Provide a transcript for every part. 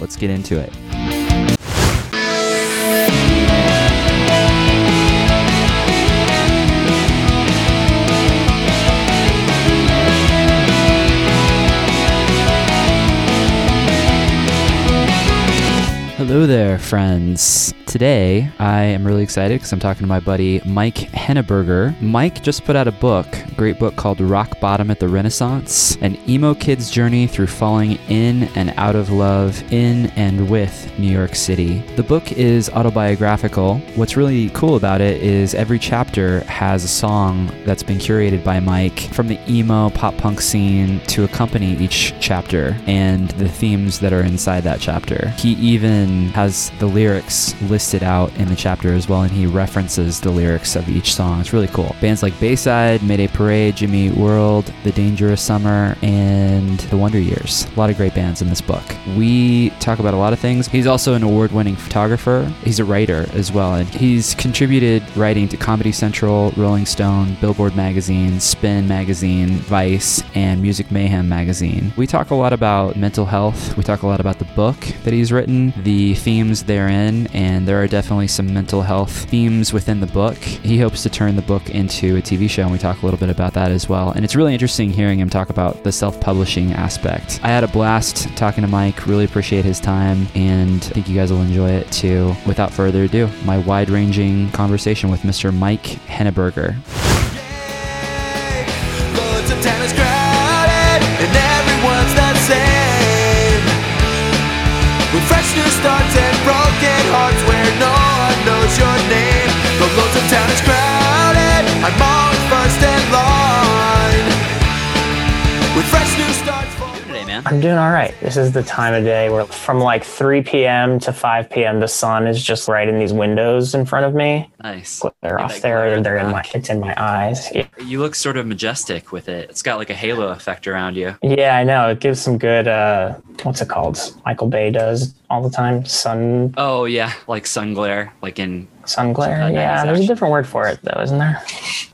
let's get into it. Hello there, friends. Today, I am really excited because I'm talking to my buddy Mike Henneberger. Mike just put out a book, a great book called Rock Bottom at the Renaissance An Emo Kid's Journey Through Falling in and Out of Love in and with New York City. The book is autobiographical. What's really cool about it is every chapter has a song that's been curated by Mike from the emo pop punk scene to accompany each chapter and the themes that are inside that chapter. He even has the lyrics listed out in the chapter as well, and he references the lyrics of each song. It's really cool. Bands like Bayside, Mayday Parade, Jimmy Eat World, The Dangerous Summer, and The Wonder Years. A lot of great bands in this book. We talk about a lot of things. He's also an award winning photographer, he's a writer as well, and he's contributed writing to Comedy Central, Rolling Stone, Billboard Magazine, Spin Magazine, Vice, and Music Mayhem Magazine. We talk a lot about mental health, we talk a lot about the book that he's written, the themes therein, and there are definitely some mental health themes within the book. He hopes to turn the book into a TV show, and we talk a little bit about that as well. And it's really interesting hearing him talk about the self publishing aspect. I had a blast talking to Mike, really appreciate his time, and I think you guys will enjoy it too. Without further ado, my wide ranging conversation with Mr. Mike Henneberger. Doing all right. This is the time of day where from like 3 p.m. to 5 p.m. the sun is just right in these windows in front of me. Nice. They're Get off there. They're in my. It's in my eyes. Yeah. You look sort of majestic with it. It's got like a halo effect around you. Yeah, I know. It gives some good. uh What's it called? Michael Bay does all the time. Sun Oh yeah, like sun glare, like in sun glare. Uh, Yeah, there's a different word for it though, isn't there?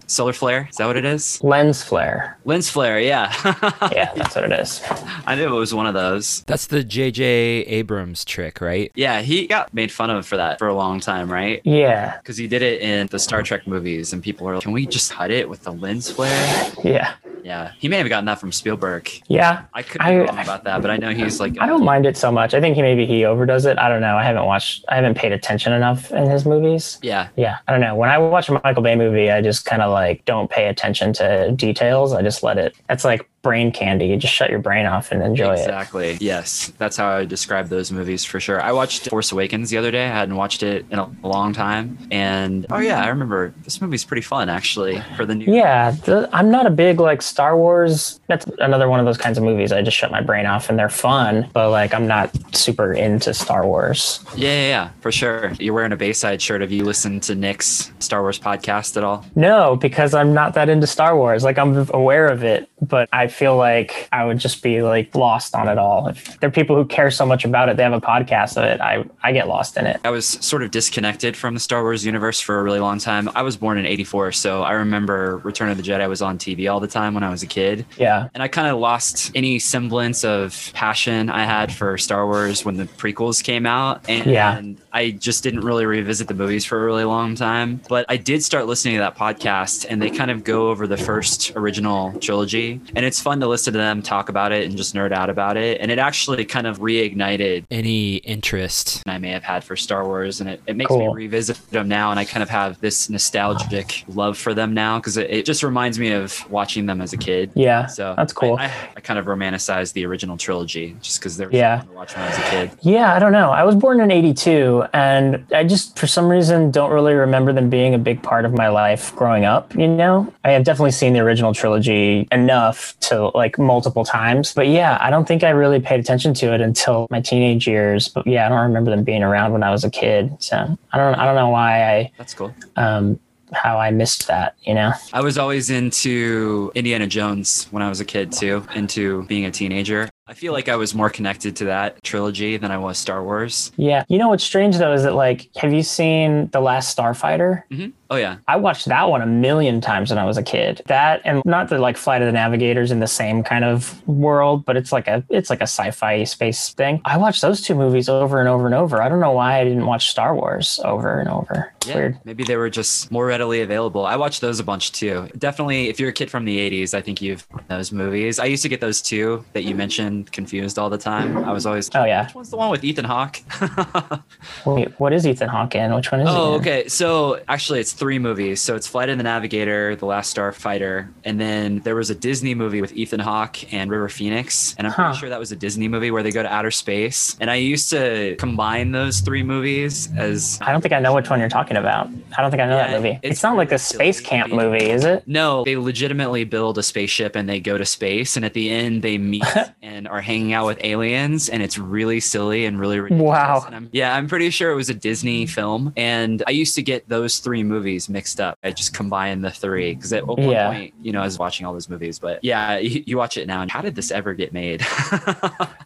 Solar flare. Is that what it is? Lens flare. Lens flare. Yeah. Yeah, that's what it is. I knew it was one of those. That's the J.J. Abrams trick, right? Yeah, he got made fun of for that for a long time, right? Yeah, Because he did it in the Star Trek movies, and people were like, "Can we just cut it with the lens flare?" yeah, Yeah, he may have gotten that from Spielberg. yeah. I could be I- wrong about that, but I know he's like, I don't mind it so much. I think he maybe he overdoes it. I don't know. I haven't watched. I haven't paid attention enough in his movies. Yeah, Yeah, I don't know. When I watch a Michael Bay movie, I just kind of like don't pay attention to details. I just let it. That's like brain candy. You just shut your brain off and enjoy it. exactly. Yes, that's how I describe those movies for sure. I watched Force Awakens the other day. I hadn't watched it in a long time, and oh yeah, I remember this movie's pretty fun actually for the new. Yeah, the, I'm not a big like Star Wars. That's another one of those kinds of movies. I just shut my brain off, and they're fun, but like I'm not super into Star Wars. Yeah, yeah, yeah, for sure. You're wearing a Bayside shirt. Have you listened to Nick's Star Wars podcast at all? No, because I'm not that into Star Wars. Like I'm aware of it, but I feel like I would just be like lost on it all. If there are people who care so much about it, they have a podcast of it. I I get lost in it. I was sort of disconnected from the Star Wars universe for a really long time. I was born in 84, so I remember Return of the Jedi was on TV all the time when I was a kid. Yeah. And I kind of lost any semblance of passion I had for Star Wars when the prequels came out. And Yeah. I just didn't really revisit the movies for a really long time. But I did start listening to that podcast, and they kind of go over the first original trilogy. And it's it's fun to listen to them talk about it and just nerd out about it. And it actually kind of reignited any interest I may have had for Star Wars. And it, it makes me revisit them now. And I kind of have this nostalgic love for them now because it, it just reminds me of watching them as a kid. Yeah, So that's cool. I, I, I kind of romanticize the original trilogy just because they're Yeah. fun to watch when I was a kid. Yeah, I don't know. I was born in 82 and I just for some reason don't really remember them being a big part of my life growing up, you know? I have definitely seen the original trilogy enough to like multiple times, but yeah, I don't think I really paid attention to it until my teenage years. But yeah, I don't remember them being around when I was a kid. So, I don't I don't know why I That's cool. Um how I missed that, you know? I was always into Indiana Jones when I was a kid too, into being a teenager. I feel like I was more connected to that trilogy than I was Star Wars. Yeah. You know what's strange though is that like have you seen The Last Starfighter? hmm Oh yeah, I watched that one a million times when I was a kid. That and not the like Flight of the Navigators in the same kind of world, but it's like a it's like a sci-fi space thing. I watched those two movies over and over and over. I don't know why I didn't watch Star Wars over and over. It's yeah. weird. Maybe they were just more readily available. I watched those a bunch too. Definitely, if you're a kid from the '80s, I think you've seen those movies. I used to get those two that you mentioned confused all the time. I was always, Oh yeah. which one's the one with Ethan Hawke? Wait, what is Ethan Hawke in? Which one is Oh, okay. So actually, it's three movies. So it's Flight of the Navigator, The Last Starfighter, and then there was a Disney movie with Ethan Hawke and River Phoenix. And I'm Huh. pretty sure that was a Disney movie where they go to outer space. And I used to combine those three movies as I don't think I know which one you're talking about. I don't think I know Yeah, that movie. It's, it's not like a space camp movie, is it? no, they legitimately build a spaceship and they go to space. And at the end, they meet and are hanging out with aliens. And it's really silly and really ridiculous. Wow. I'm, yeah, I'm pretty sure it was a Disney film. And I used to get those three movies mixed up. I just combined the three because at one Yeah. point, you know, I was watching all those movies. But yeah, you, you watch it now. And how did this ever get made?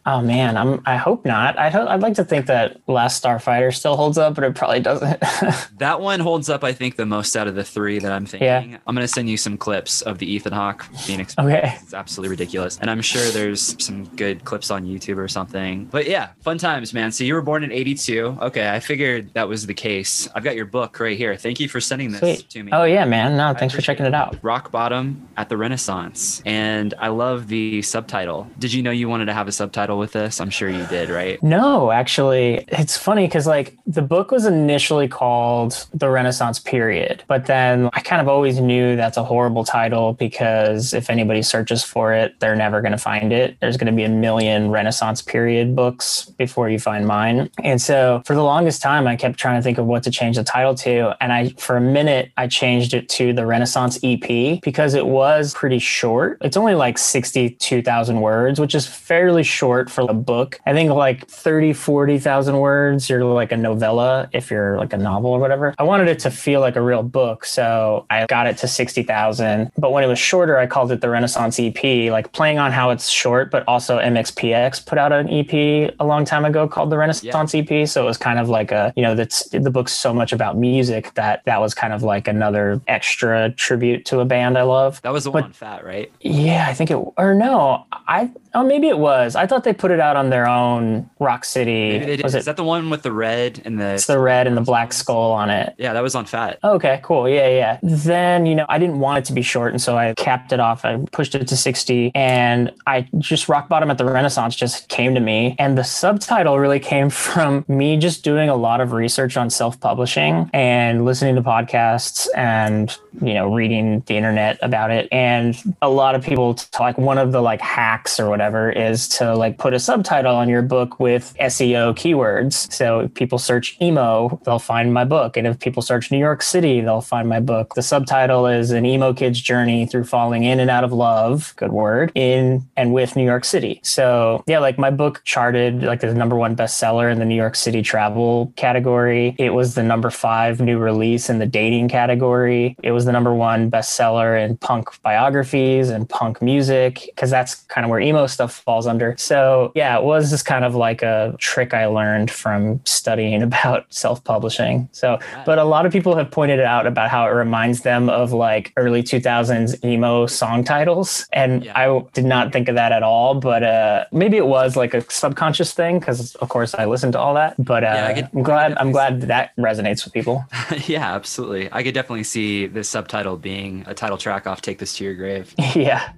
Oh man, I'm. I hope not. I'd. I'd like to think that Last Starfighter still holds up, but it probably doesn't. that one holds up, I think, the most out of the three that I'm thinking. Yeah. I'm going to send you some clips of the Ethan Hawke Phoenix okay. It's absolutely ridiculous. And I'm sure there's some good clips on YouTube or something. But yeah, fun times, man. So you were born in 82. Okay, I figured that was the case. I've got your book right here. Thank you for sending this Sweet. to me. Oh yeah, man. No, thanks for checking it out. Rock Bottom at the Renaissance. And I love the subtitle. Did you know you wanted to have a subtitle with this? I'm sure you did, right? No, actually, it's funny because like the book was initially called The Renaissance Period, but then I kind of always knew that's a horrible title because if anybody searches for it, they're never going to find it. There's going to be a million Renaissance Period books before you find mine. And so for the longest time, I kept trying to think of what to change the title to. And I, for a minute, I changed it to The Renaissance EP because it was pretty short. It's only like 62,000 words, which is fairly short for a book. I think like 30, 40,000 words, you're like a novella if you're like a novel or whatever. I wanted it to feel like a real book. So I got it to 60,000. But when it was shorter, I called it the Renaissance EP, like playing on how it's short, but also MXPX put out an EP a long time ago called the Renaissance EP. So it was kind of like a, you know, that's the book's so much about music that that was kind of like another extra tribute to a band I love. That was the But- one on Fat, right? Yeah, I think it, or no, I, oh, maybe it was. I thought they put it out on their own Rock City. Maybe they did. Was Is it, that the one with the red and the. it's the red and the black skull on it. Yeah, that was on Fat. Okay, cool. Yeah, yeah. Then, you know, I didn't want it to be short. And so I capped it off. I pushed it to 60. And I just rock bottom at the Renaissance just came to me. And the subtitle really came from me just doing a lot of research on self publishing and listening to podcasts and, you know, reading the internet about it. And a lot of people, t- like, one of the like hacks or whatever is to like put a subtitle on your book with SEO keywords. So if people search emo, they'll find my book. And if people search New York City, they'll find my book. The subtitle is an emo kid's journey through falling in and out of love, good word, in and with New York City. So yeah, like my book charted like the number one bestseller in the New York City travel category. It was the number five new release in the dating category. It was the number one bestseller in punk biographies and punk music because that's kind of where emo stuff falls under. So yeah, it was just kind of like a trick I learned from studying about self-publishing. So, but a lot of people have pointed it out about how it reminds them of like early 2000s emo song titles, and Yeah. I did not think of that at all. But uh, maybe it was like a subconscious thing because, of course, I listened to all that. But uh, Yeah, could- I'm glad. I'm glad that resonates with people. yeah, absolutely. I could definitely see this subtitle being a title track off "Take This to Your Grave." yeah.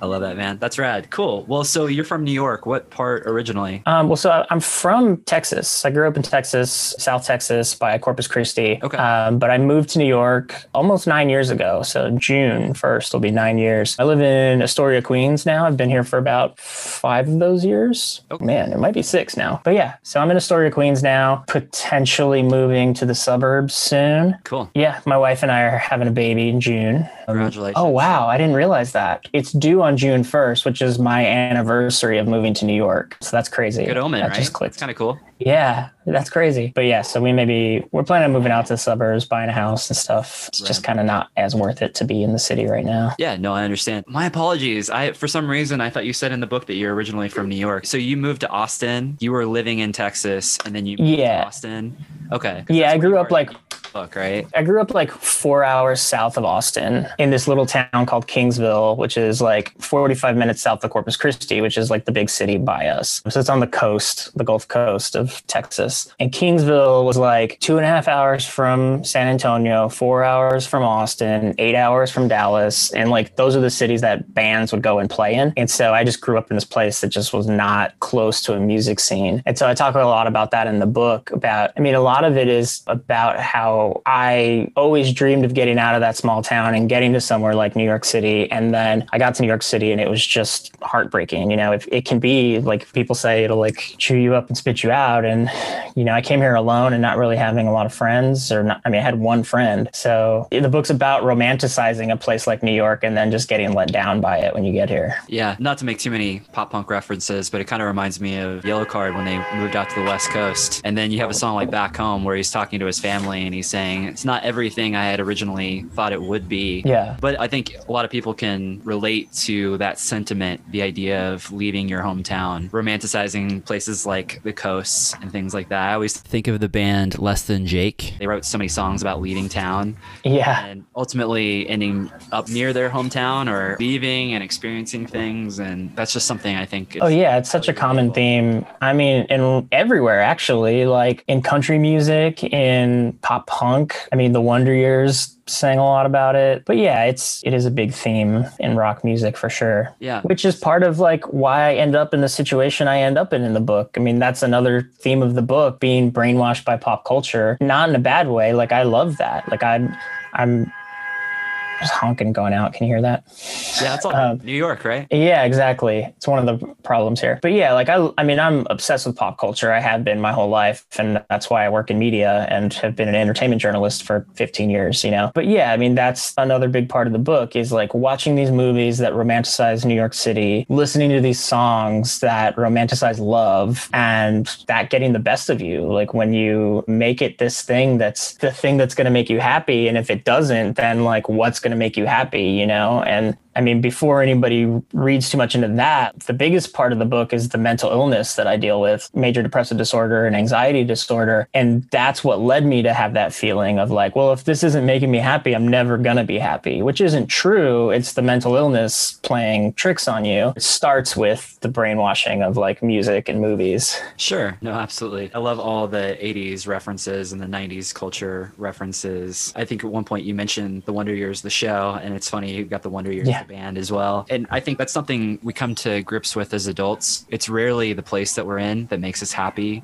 I love that, man. That's rad. Cool. Well, so you're from New York. What part originally? Um, well, so I'm from Texas. I grew up in Texas, South Texas, by Corpus Christi. Okay. Um, but I moved to New York almost nine years ago. So June 1st will be nine years. I live in Astoria, Queens now. I've been here for about five of those years. Okay. Man, it might be six now. But yeah, so I'm in Astoria, Queens now, potentially moving to the suburbs soon. Cool. Yeah, my wife and I are having a baby in June. Um, Congratulations. Oh, wow. I didn't realize that. It's due on June 1st, which is my anniversary of moving to New York. So that's crazy. Good omen, that right? just clicked. It's kind of cool. Yeah, that's crazy. But yeah, so we maybe we're planning on moving out to the suburbs, buying a house and stuff. It's just kind of not as worth it to be in the city right now. Yeah, no, I understand. My apologies. I for some reason I thought you said in the book that you're originally from New York. So you moved to Austin. You were living in Texas, and then you moved Yeah. to Austin. Okay. Yeah, I grew up like book, right? I grew up like four hours south of Austin in this little town called Kingsville, which is like 45 minutes south of Corpus Christi, which is like the big city by us. So it's on the coast, the Gulf Coast of Texas. And Kingsville was like two and a half hours from San Antonio, four hours from Austin, eight hours from Dallas. And like those are the cities that bands would go and play in. And so I just grew up in this place that just was not close to a music scene. And so I talk a lot about that in the book about, I mean, a lot of it is about how I always dreamed of getting out of that small town and getting to somewhere like New York City. And then I got to New York City and it was just heartbreaking. You know, if it can be like people say it'll like chew you up and spit you out. And, you know, I came here alone and not really having a lot of friends or not, I mean, I had one friend. So the book's about romanticizing a place like New York and then just getting let down by it when you get here. Yeah, not to make too many pop punk references, but it kind of reminds me of Yellowcard when they moved out to the West Coast. And then you have a song like Back Home where he's talking to his family and he's saying, It's not everything I had originally thought it would be. Yeah. But I think a lot of people can relate to that sentiment, the idea of leaving your hometown, romanticizing places like the and things like that. I always think of the band Less Than Jake. They wrote so many songs about leaving town Yeah. and ultimately ending up near their hometown or leaving and experiencing things. And that's just something I think. Oh yeah, it's such a common theme. I mean, in everywhere actually, like in country music, in pop punk. I mean, the Wonder Years sang a lot about it. But yeah, it's it is a big theme in rock music for sure. Yeah. Which is part of like why I end up in the situation I end up in in the book. I mean, that's another theme of the book, being brainwashed by pop culture. Not in a bad way. Like I love that. Like I'm I'm just honking going out. Can you hear that? Yeah, that's all. Um, New York, right? Yeah, exactly. It's one of the problems here. But yeah, like I I mean, I'm obsessed with pop culture. I have been my whole life and that's why I work in media and have been an entertainment journalist for 15 years, you know. But yeah, I mean, that's another big part of the book is like watching these movies that romanticize New York City, listening to these songs that romanticize love and that getting the best of you. Like when you make it this thing that's the thing that's going to make you happy and if it doesn't, then like what's going to make you happy, you know? And I mean, before anybody reads too much into that, the biggest part of the book is the mental illness that I deal with major depressive disorder and anxiety disorder. And that's what led me to have that feeling of like, well, if this isn't making me happy, I'm never going to be happy, which isn't true. It's the mental illness playing tricks on you. It starts with the brainwashing of like music and movies. Sure. No, absolutely. I love all the 80s references and the 90s culture references. I think at one point you mentioned the Wonder Years, the show, and it's funny you got the Wonder Years, Yeah. The band as well. And I think that's something we come to grips with as adults. It's rarely the place that we're in that makes us happy.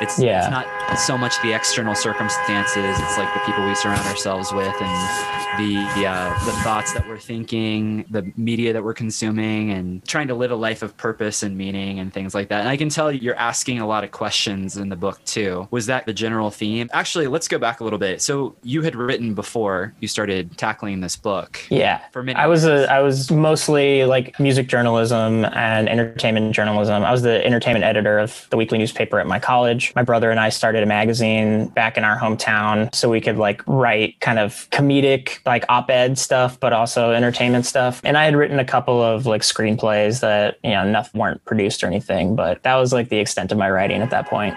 It's, Yeah. it's not so much the external circumstances, it's like the people we surround ourselves with and the, uh, the thoughts that we're thinking, the media that we're consuming, and trying to live a life of purpose and meaning and things like that. And I can tell you're asking a lot of questions in the book too. Was that the general theme? Actually, let's go back a little bit. So you had written before you started tackling this book. Yeah. For many I was a I was mostly like music journalism and entertainment journalism. I was the entertainment editor of the weekly newspaper at my college. My brother and I started a magazine back in our hometown so we could like write kind of comedic, like op ed stuff, but also entertainment stuff. And I had written a couple of like screenplays that, you know, nothing weren't produced or anything, but that was like the extent of my writing at that point.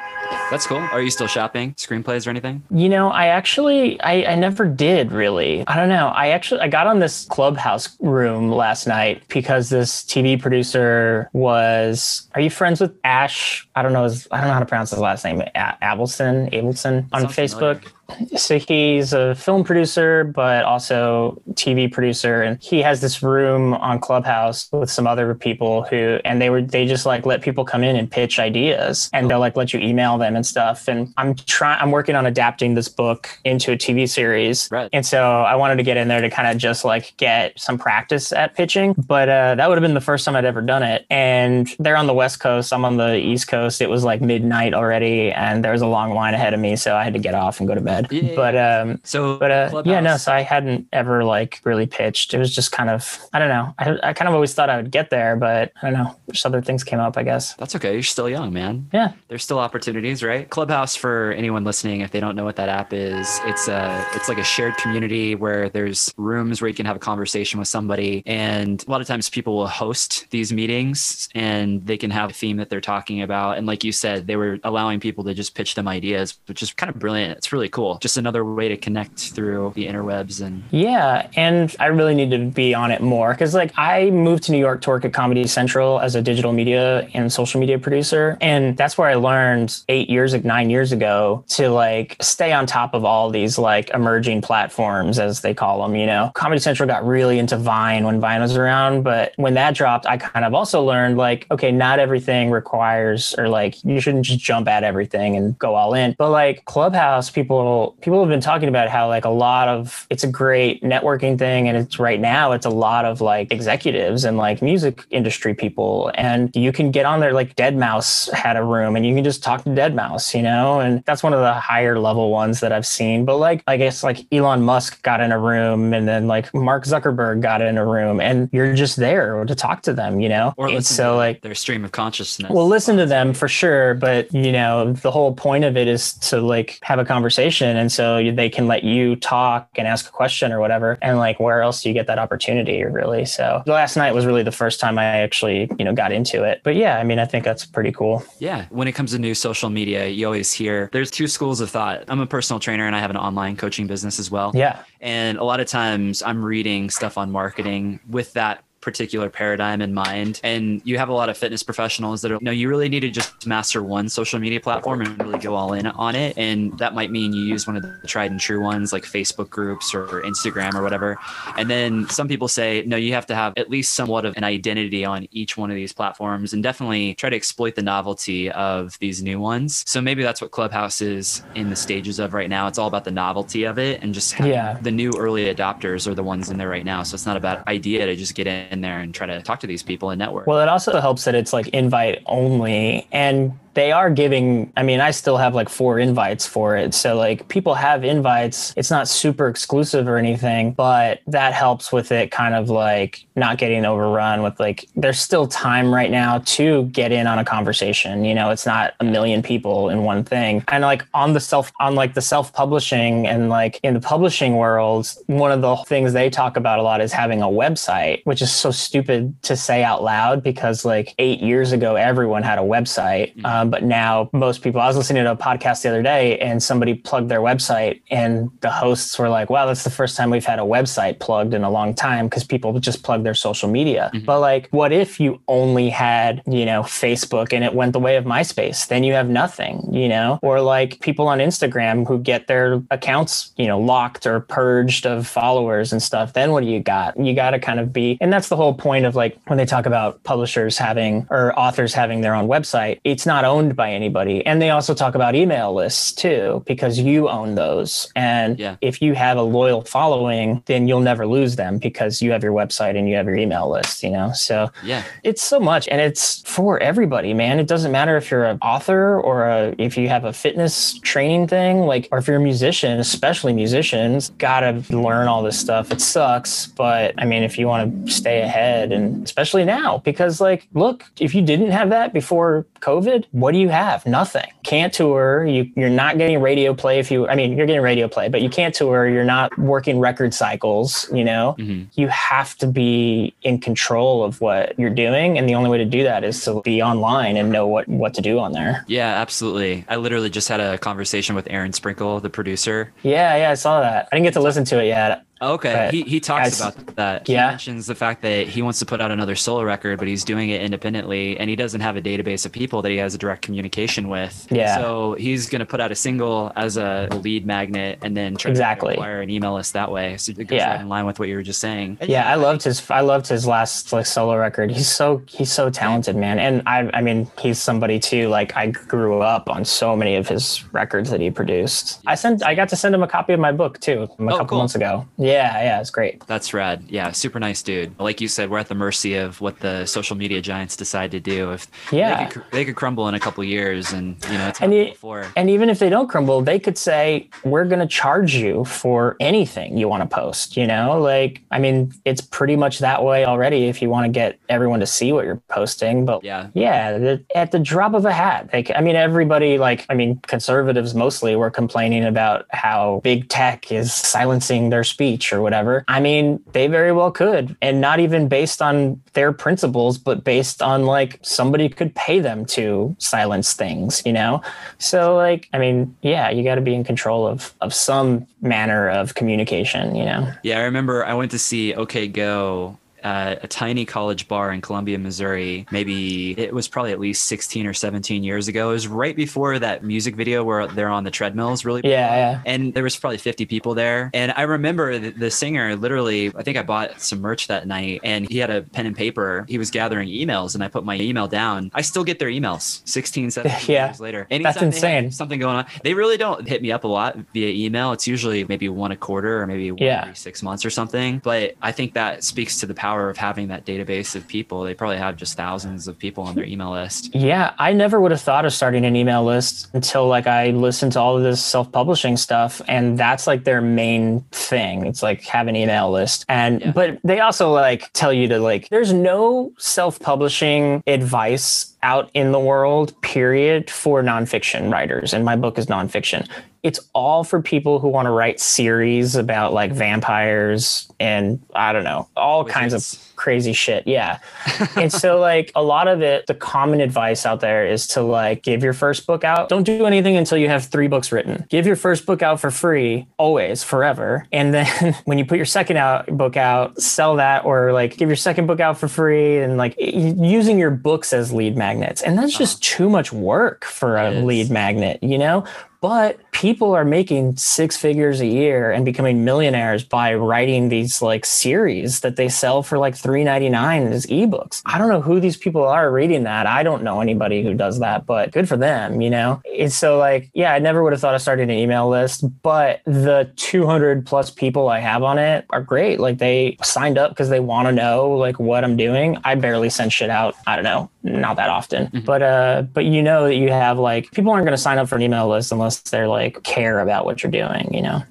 That's cool. Are you still shopping screenplays or anything? You know, I actually I, I never did really. I don't know. I actually I got on this clubhouse room last night because this TV producer was are you friends with Ash? I don't know his I don't know how to pronounce his last name. A- Abelson, Abelson on Sounds Facebook. familiar. So he's a film producer, but also TV producer, and he has this room on Clubhouse with some other people who, and they were they just like let people come in and pitch ideas, and they'll like let you email them and stuff. And I'm trying, I'm working on adapting this book into a TV series, Right. and so I wanted to get in there to kind of just like get some practice at pitching, but uh, that would have been the first time I'd ever done it. And they're on the West Coast, I'm on the East Coast. It was like midnight already, and there was a long line ahead of me, so I had to get off and go to bed. Yeah. But um, So, but uh, yeah, no. So I hadn't ever like really pitched. It was just kind of I don't know. I, I kind of always thought I would get there, but I don't know. Just other things came up, I guess. That's okay. You're still young, man. Yeah. There's still opportunities, right? Clubhouse for anyone listening, if they don't know what that app is, it's a it's like a shared community where there's rooms where you can have a conversation with somebody, and a lot of times people will host these meetings, and they can have a theme that they're talking about. And like you said, they were allowing people to just pitch them ideas, which is kind of brilliant. It's really cool. Just another way to connect through the interwebs and Yeah, and I really need to be on it more because, like, I moved to New York to work at Comedy Central as a digital media and social media producer, and that's where I learned eight years, nine years ago, to like stay on top of all these like emerging platforms, as they call them. You know, Comedy Central got really into Vine when Vine was around, but when that dropped, I kind of also learned like, okay, not everything requires or like you shouldn't just jump at everything and go all in. But like Clubhouse, people people have been talking about how like a lot of it's a great networking thing, and it's right now it's a lot of like executives and like music industry people, and you can get on there. Like deadmau5 had a room, and you can just talk to deadmau5, you know, and that's one of the higher level ones that I've seen. But like I guess like Elon Musk got in a room, and then like Mark Zuckerberg got in a room, and you're just there to talk to them, you know. or listen so like their stream of consciousness. well, listen to them for sure, but you know, the whole point of it is to like have a conversation, and so they can let you talk and ask a question or whatever. And like, where else do you get that opportunity, really? So last night was really the first time I actually, you know, got into it. But yeah, I mean, I think that's pretty cool. Yeah. When it comes to new social media, you always hear there's two schools of thought. I'm a personal trainer and I have an online coaching business as well. Yeah, And a lot of times I'm reading stuff on marketing with that particular paradigm in mind. And you have a lot of fitness professionals that are, no, you really need to just master one social media platform and really go all in on it. And that might mean you use one of the tried and true ones like Facebook groups or Instagram or whatever. And then some people say, no, you have to have at least somewhat of an identity on each one of these platforms and definitely try to exploit the novelty of these new ones. So maybe that's what Clubhouse is in the stages of right now. It's all about the novelty of it and just Yeah. the new early adopters are the ones in there right now. So it's not a bad idea to just get in there and try to talk to these people and network. Well, it also helps that it's like invite only and they are giving I mean, I still have like four invites for it. So like people have invites. It's not super exclusive or anything, but that helps with it kind of like not getting overrun with like there's still time right now to get in on a conversation. You know, it's not a million people in one thing. And like on the self on like the self-publishing and like in the publishing world, one of the things they talk about a lot is having a website, which is so stupid to say out loud because like eight years ago everyone had a website. Um, Um, but now most people I was listening to a podcast the other day and somebody plugged their website and the hosts were like, wow, that's the first time we've had a website plugged in a long time because people just plug their social media. Mm-hmm. But like, what if you only had, you know, Facebook and it went the way of MySpace? Then you have nothing, you know? Or like people on Instagram who get their accounts, you know, locked or purged of followers and stuff. Then what do you got? You got to kind of be, and that's the whole point of like when they talk about publishers having or authors having their own website, it's not owned by anybody. And they also talk about email lists too, because you own those. And Yeah. if you have a loyal following, then you'll never lose them because you have your website and you have your email list, you know? So Yeah. it's so much and it's for everybody, man. It doesn't matter if you're an author or a, if you have a fitness training thing, like, or if you're a musician, especially musicians, gotta learn all this stuff. It sucks, but I mean, if you want to stay ahead and especially now, because like, look, if you didn't have that before COVID, what do you have? Nothing. Can't tour. You, you're not getting radio play if you, I mean, you're getting radio play, but you can't tour. You're not working record cycles, you know? Mhm. you have to be in control of what you're doing and the only way to do that is to be online and know what what to do on there Yeah, absolutely. I literally just had a conversation with Aaron Sprinkle, the producer. yeah yeah i saw that i didn't get to listen to it yet Okay, But he he talks as- about that. He yeah. mentions the fact that he wants to put out another solo record, but he's doing it independently, and he doesn't have a database of people that he has a direct communication with. Yeah. So he's going to put out a single as a lead magnet, and then try Exactly. to acquire an email list that way. So it goes Yeah. right in line with what you were just saying. And yeah i loved his i loved his last like solo record he's so he's so talented man and i i mean he's somebody too like i grew up on so many of his records that he produced i sent i got to send him a copy of my book too a Oh, couple cool. months ago yeah yeah it's great That's rad. Yeah, super nice dude. Like you said, we're at the mercy of what the social media giants decide to do. If Yeah. they could, they could crumble in a couple years, and you know it's And before. And even if they don't crumble, they could say, we're going to charge you for anything you want to post. You know, like, I mean, it's pretty much that way already if you want to get everyone to see what you're posting. But Yeah. yeah, the, at the drop of a hat, like, I mean, everybody, like, I mean, conservatives mostly were complaining about how big tech is silencing their speech or whatever. I mean, they very well could. And not even based on their principles, but based on like somebody could pay them to silence things, you know? So, like, I mean, yeah, you got to be in control of, of some manner of communication, you know? Yeah, I remember I went to see OK Go at a tiny college bar in Columbia, Missouri. Maybe it was probably at least 16 or 17 years ago. It was right before that music video where they're on the treadmills, really. Yeah, yeah. And there was probably 50 people there. And I remember the, the singer literally, I think I bought some merch that night and he had a pen and paper. He was gathering emails and I put my email down. I still get their emails 16, 17 Yeah. years later. That's they have insane. Something going on. They really don't hit me up a lot via email. It's usually maybe one a quarter or maybe one Yeah. every six months or something. But I think that speaks to the power of having that database of people. They probably have just thousands of people on their email list. Yeah, I never would have thought of starting an email list until like I listened to all of this self-publishing stuff and that's like their main thing. It's like have an email list. And Yeah. but they also like tell you to like there's no self-publishing advice out in the world, period, for nonfiction writers. And my book is nonfiction. It's all for people who want to write series about like vampires and I don't know, all kinds of Wizards. Crazy shit. Yeah. and so like a lot of it, the common advice out there is to like give your first book out. Don't do anything until you have three books written. Give your first book out for free, always, forever. And then when you put your second out book out, sell that or like give your second book out for free and like using your books as lead magnets. And that's just uh-huh. too much work for a lead magnet, you know? But people are making six figures a year and becoming millionaires by writing these like series that they sell for like three ninety nine as ebooks. I don't know who these people are reading that. I don't know anybody who does that, but good for them, you know? It's so like, yeah, I never would have thought of starting an email list, but the 200 plus people I have on it are great. Like they signed up because they want to know like what I'm doing. I barely send shit out. I don't know, not that often, but, uh, but you know that you have like people aren't going to sign up for an email list unless they're like care about what you're doing, you know?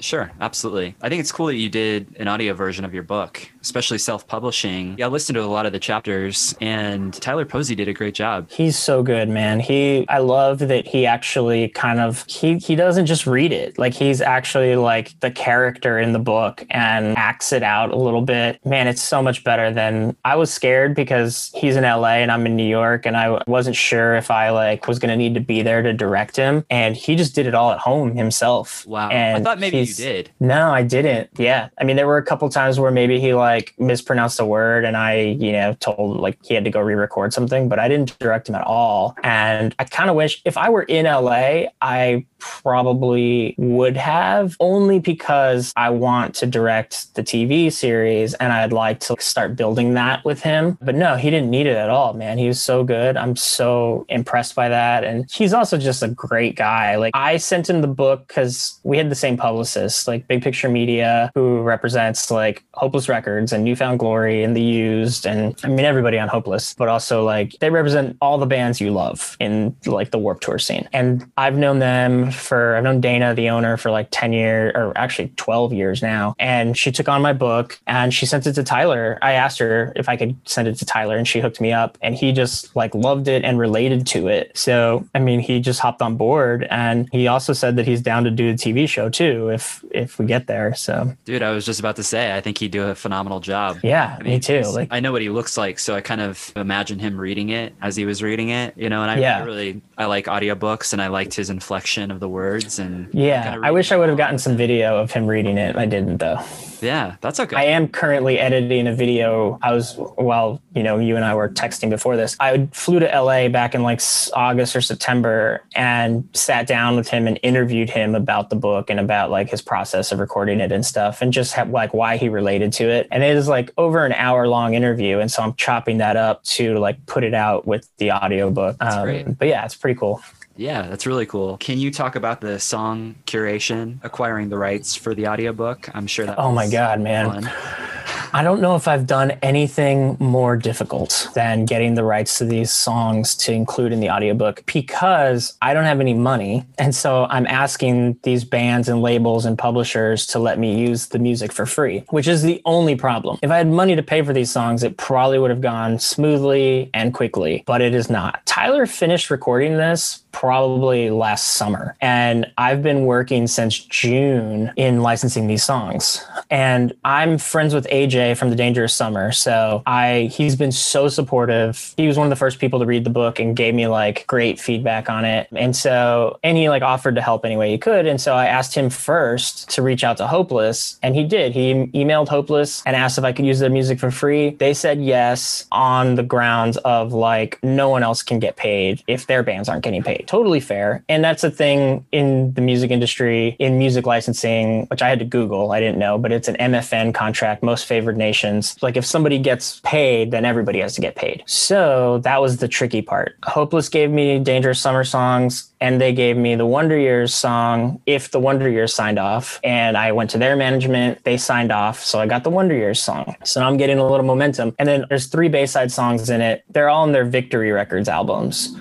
Sure, absolutely. I think it's cool that you did an audio version of your book, especially self-publishing. Yeah, I listened to a lot of the chapters, and Tyler Posey did a great job. He's so good, man. He I love that he actually kind of he he doesn't just read it. Like he's actually like the character in the book and acts it out a little bit. Man, it's so much better than I was scared because he's in LA and I'm in New York and I wasn't sure if I like was going to need to be there to direct him and he just did it all at home himself. Wow. And I thought maybe you you did. No, I didn't. Yeah. I mean, there were a couple times where maybe he like mispronounced a word and I, you know, told like he had to go re record something, but I didn't direct him at all. And I kind of wish if I were in LA, I probably would have only because I want to direct the TV series and I'd like to start building that with him. But no, he didn't need it at all, man. He was so good. I'm so impressed by that. And he's also just a great guy. Like I sent him the book because we had the same publicist, like Big Picture Media, who represents like Hopeless Records and New Found Glory and The Used. And I mean, everybody on Hopeless, but also like they represent all the bands you love in like the Warped Tour scene. And I've known them for, I've known Dana, the owner, for like 10 years or actually 12 years now. And she took on my book and she sent it to Tyler. I asked her if I could send it to Tyler and she hooked me up and he just like loved it and related to it. So, I mean, he just hopped on board and he also said that he's down to do the TV show too if if we get there. So, Dude, I was just about to say, I think he'd do a phenomenal job. yeah, I mean, me too. Like I know what he looks like, so I kind of imagine him reading it as he was reading it, you know. And I, Yeah. I really, I like audiobooks, and I liked his inflection of the words, and yeah, kinda I wish I would have gotten some video of him reading it. I didn't though. Yeah, that's okay. I am currently editing a video. I was while you know you and I were texting before this. I flew to LA back in like August or September and sat down with him and interviewed him about the book and about like his process of recording it and stuff and just have, like why he related to it. And it is like over an hour long interview, and so I'm chopping that up to like put it out with the audiobook. Um. But yeah, it's pretty cool. Yeah, that's really cool. Can you talk about the song curation, acquiring the rights for the audiobook? I'm sure that. Oh my god, man. fun. I don't know if I've done anything more difficult than getting the rights to these songs to include in the audiobook because I don't have any money. And so I'm asking these bands and labels and publishers to let me use the music for free, which is the only problem. If I had money to pay for these songs, it probably would have gone smoothly and quickly, but it is not. Tyler finished recording this probably last summer. And I've been working since June in licensing these songs. And I'm friends with AJ from The Dangerous Summer. So I he's been so supportive. He was one of the first people to read the book and gave me like great feedback on it. And so and he like offered to help any way he could. And so I asked him first to reach out to Hopeless and he did. He emailed Hopeless and asked if I could use their music for free. They said yes on the grounds of like no one else can get paid if their bands aren't getting paid. Totally fair. And that's a thing in the music industry, in music licensing, which I had to Google. I didn't know, but it's an MFN contract, most favored nations. Like if somebody gets paid, then everybody has to get paid. So that was the tricky part. Hopeless gave me Dangerous Summer songs and they gave me the Wonder Years song if the Wonder Years signed off. And I went to their management, they signed off. So I got the Wonder Years song. So now I'm getting a little momentum. And then there's three Bayside songs in it. They're all in their Victory Records albums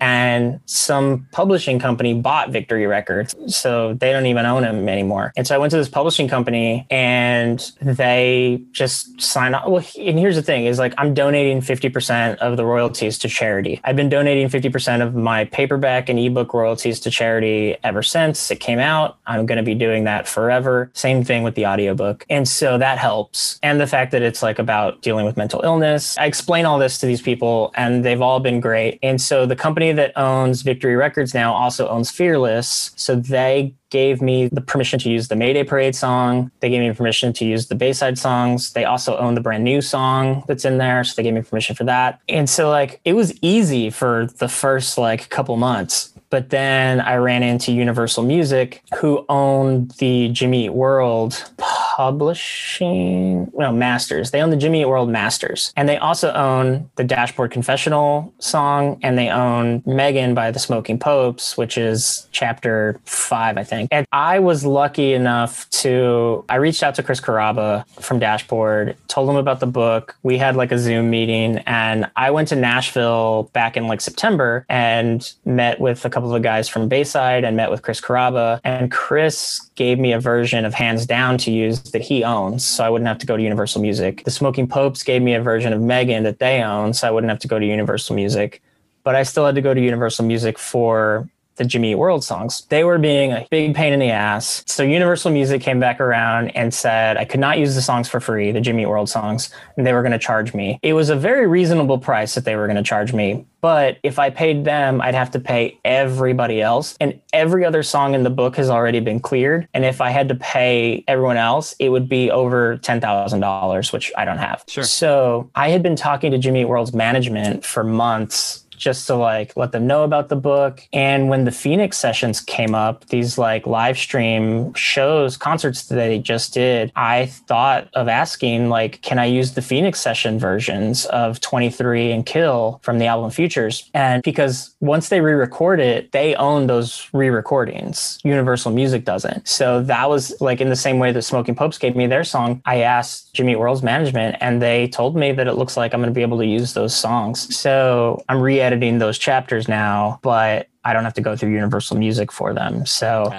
and some publishing company bought Victory Records. So they don't even own them anymore. And so I went to this publishing company and they just signed up. Well, and here's the thing is like I'm donating 50% of the royalties to charity. I've been donating 50% of my paperback and ebook royalties to charity ever since it came out. I'm going to be doing that forever. Same thing with the audiobook. And so that helps. And the fact that it's like about dealing with mental illness. I explain all this to these people and they've all been great. And so the company that owns Victory Records now also owns Fearless. So they gave me the permission to use the Mayday Parade song. They gave me permission to use the Bayside songs. They also own the brand new song that's in there. So they gave me permission for that. And so like it was easy for the first like couple months. But then I ran into Universal Music, who owned the Jimmy Eat World publishing, no, Masters. They own the Jimmy World Masters. And they also own the Dashboard Confessional song, and they own Megan by the Smoking Popes, which is chapter five, I think. And I was lucky enough to, I reached out to Chris Carrabba from Dashboard, told him about the book. We had like a Zoom meeting, and I went to Nashville back in like September and met with a couple of the guys from Bayside and met with Chris Carrabba. And Chris gave me a version of Hands Down to use that he owns, so I wouldn't have to go to Universal Music. The Smoking Popes gave me a version of Megan that they own, so I wouldn't have to go to Universal Music. But I still had to go to Universal Music for the Jimmy Eat World songs. They were being a big pain in the ass. So Universal Music came back around and said I could not use the songs for free, the Jimmy Eat World songs, and they were going to charge me. It was a very reasonable price that they were going to charge me. But if I paid them, I'd have to pay everybody else. And every other song in the book has already been cleared. And if I had to pay everyone else, it would be over $10,000, which I don't have. Sure. So I had been talking to Jimmy World's management for months just to like let them know about the book. And when the Phoenix sessions came up, these like live stream shows, concerts that they just did, I thought of asking like, can I use the Phoenix session versions of 23 and Kill from the album Futures? And because once they re-record it, they own those re-recordings. Universal Music doesn't. So that was like in the same way that Smoking Popes gave me their song. I asked Jimmy World's management and they told me that it looks like I'm going to be able to use those songs. So I'm re editing those chapters now, but I don't have to go through Universal Music for them. So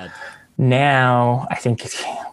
now I think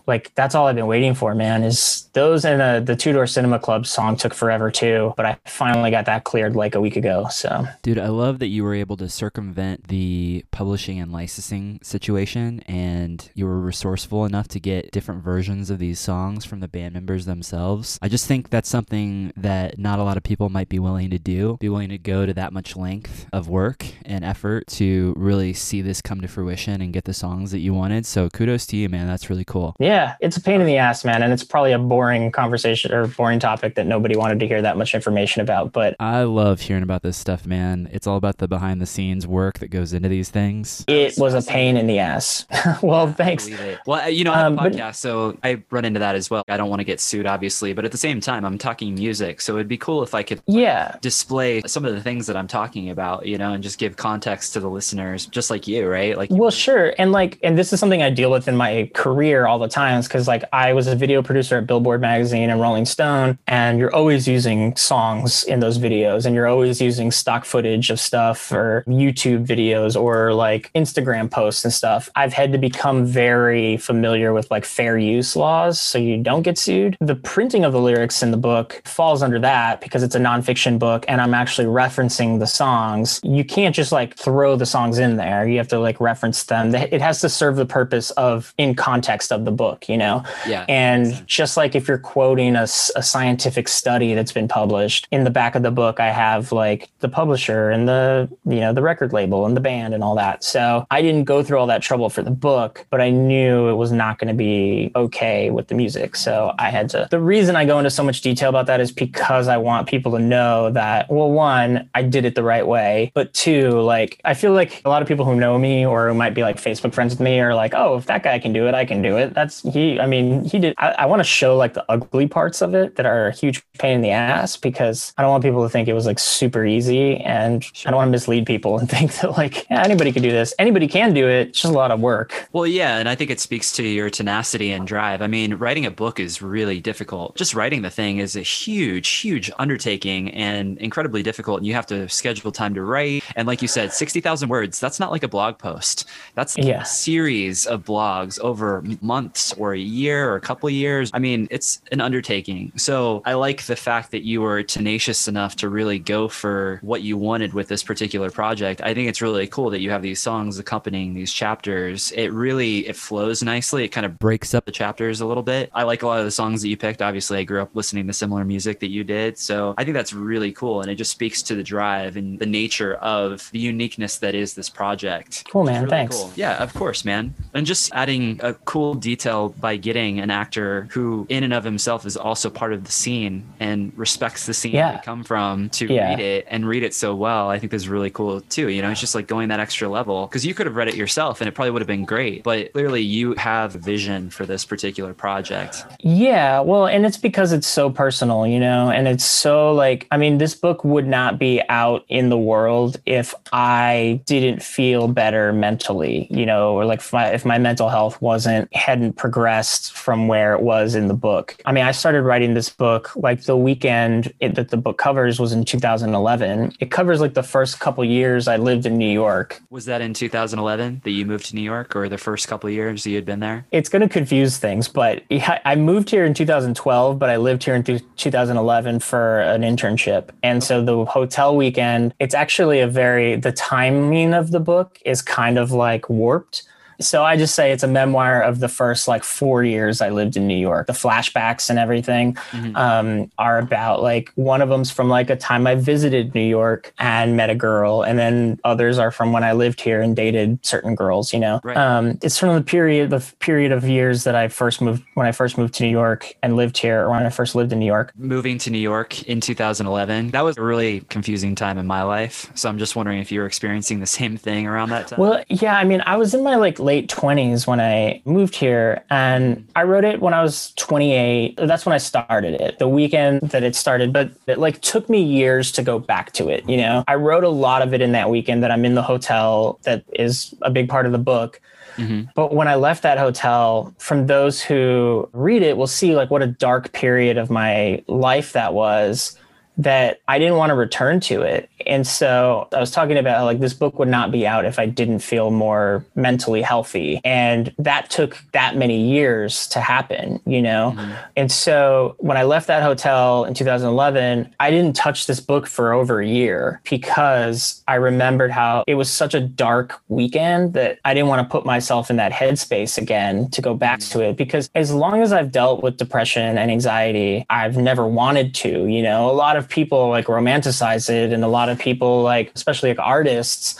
like that's all I've been waiting for, man. Is those and the the Two Door Cinema Club song took forever too, but I finally got that cleared like a week ago. So Dude, I love that you were able to circumvent the publishing and licensing situation and you were resourceful enough to get different versions of these songs from the band members themselves. I just think that's something that not a lot of people might be willing to do, be willing to go to that much length of work and effort to really see this come to fruition and get the songs that you wanted. So kudos to you, man. That's really cool. yeah, it's a pain in the ass, man, and it's probably a boring conversation or boring topic that nobody wanted to hear that much information about. But I love hearing about this stuff, man. It's all about the behind the scenes work that goes into these things. it was a pain in the ass. well, thanks. Well, you know, I have Um, a but- podcast, so I run into that as well. I don't want to get sued, obviously, but at the same time, I'm talking music, so it'd be cool if I could Yeah, display some of the things that I'm talking about, you know, and just give context to the listeners, just like you, right? Like, Well, sure. And like, and this is something I deal with in my career all the times because like I was a video producer at Billboard Magazine and Rolling Stone, and you're always using songs in those videos and you're always using stock footage of stuff or YouTube videos or like Instagram posts and stuff. I've had to become very familiar with like fair use laws so you don't get sued. The printing of the lyrics in the book falls under that because it's a nonfiction book and I'm actually referencing the songs. You can't just like throw the songs in there. You have to like reference them. It has to serve the purpose of in context of the book, you know? yeah. And just like if you're quoting a scientific study that's been published in the back of the book, I have like the publisher and the, you know, the record label and the band and all that. So I didn't go through all that trouble for the book, but I knew it was not going to be okay with the music. So I had to, the reason I go into so much detail about that is because I want people to know that, well, one, I did it the right way, but two, like, I feel like a lot of people who know me or who might be like Facebook friends with me are like, oh, if that guy can do it, I can do it. That's he, I mean, he did. I, I want to show like the ugly parts of it that are a huge pain in the ass because I don't want people to think it was like super easy. And I don't want to mislead people and think that like, yeah, anybody could do this. Anybody can do it. It's just a lot of work. Well, yeah, and I think it speaks to your tenacity and drive. I mean, writing a book is really difficult. Just writing the thing is a huge, huge undertaking and incredibly difficult. And you have to schedule time to write. And like you said, 60,000 words, that's not like a blog post. That's Yeah. a series of blogs over months or a year or a couple years. I mean, it's an undertaking. So I like the fact that you were tenacious enough to really go for what you wanted with this particular project. I think it's really cool that you have these songs accompanying these chapters. It really it flows nicely. It kind of breaks up the chapters a little bit. I like a lot of the songs that you picked. Obviously, I grew up listening to similar music that you did. So I think that's really cool and it just speaks to the drive and the nature of the uniqueness that is this project. Cool, man. really Thanks. cool. Yeah, of course, man. And just adding a cool detail by getting an actor who, in and of himself, is also part of the scene and respects the scene Yeah. they come from to Yeah. read it and read it so well. I think is really cool too. You know, it's just like going that extra level because you could have read it yourself and it probably would have been great, but clearly you have a vision for this particular project. Yeah, well, and it's because it's so personal, you know, and it's so like, I mean, this book would not be out in the world if I didn't feel better mentally, you know, or like if my, if my mental health wasn't, hadn't progressed from where it was in the book. I mean, I started writing this book like the weekend it, that the book covers was in 2011. It covers like the first couple years I lived in New York. Was that in 2011 that you moved to New York or the first couple years you had been there? It's going to confuse things, but I moved here in 2012, but I lived here in 2011 for an internship. And so the hotel weekend, it's actually a very, the timing of the book is kind of like warped so I just say it's a memoir of the first like four years I lived in New York. The flashbacks and everything mm-hmm. um, are about like one of them's from like a time I visited New York and met a girl, and then others are from when I lived here and dated certain girls. You know, right. um, it's from the period the period of years that I first moved when I first moved to New York and lived here, or when I first lived in New York. Moving to New York in 2011, that was a really confusing time in my life. So I'm just wondering if you were experiencing the same thing around that time. Well, yeah, I mean, I was in my like late 20s when I moved here. And I wrote it when I was 28. That's when I started it, the weekend that it started. But it like took me years to go back to it. You know, I wrote a lot of it in that weekend that I'm in the hotel that is a big part of the book. Mm-hmm. But when I left that hotel, from those who read it will see like what a dark period of my life that was that I didn't want to return to it. And so I was talking about like this book would not be out if I didn't feel more mentally healthy. And that took that many years to happen, you know? Mm-hmm. And so when I left that hotel in 2011, I didn't touch this book for over a year because I remembered how it was such a dark weekend that I didn't want to put myself in that headspace again to go back mm-hmm. to it. Because as long as I've dealt with depression and anxiety, I've never wanted to, you know? A lot of people like romanticize it. And a lot of people like especially like artists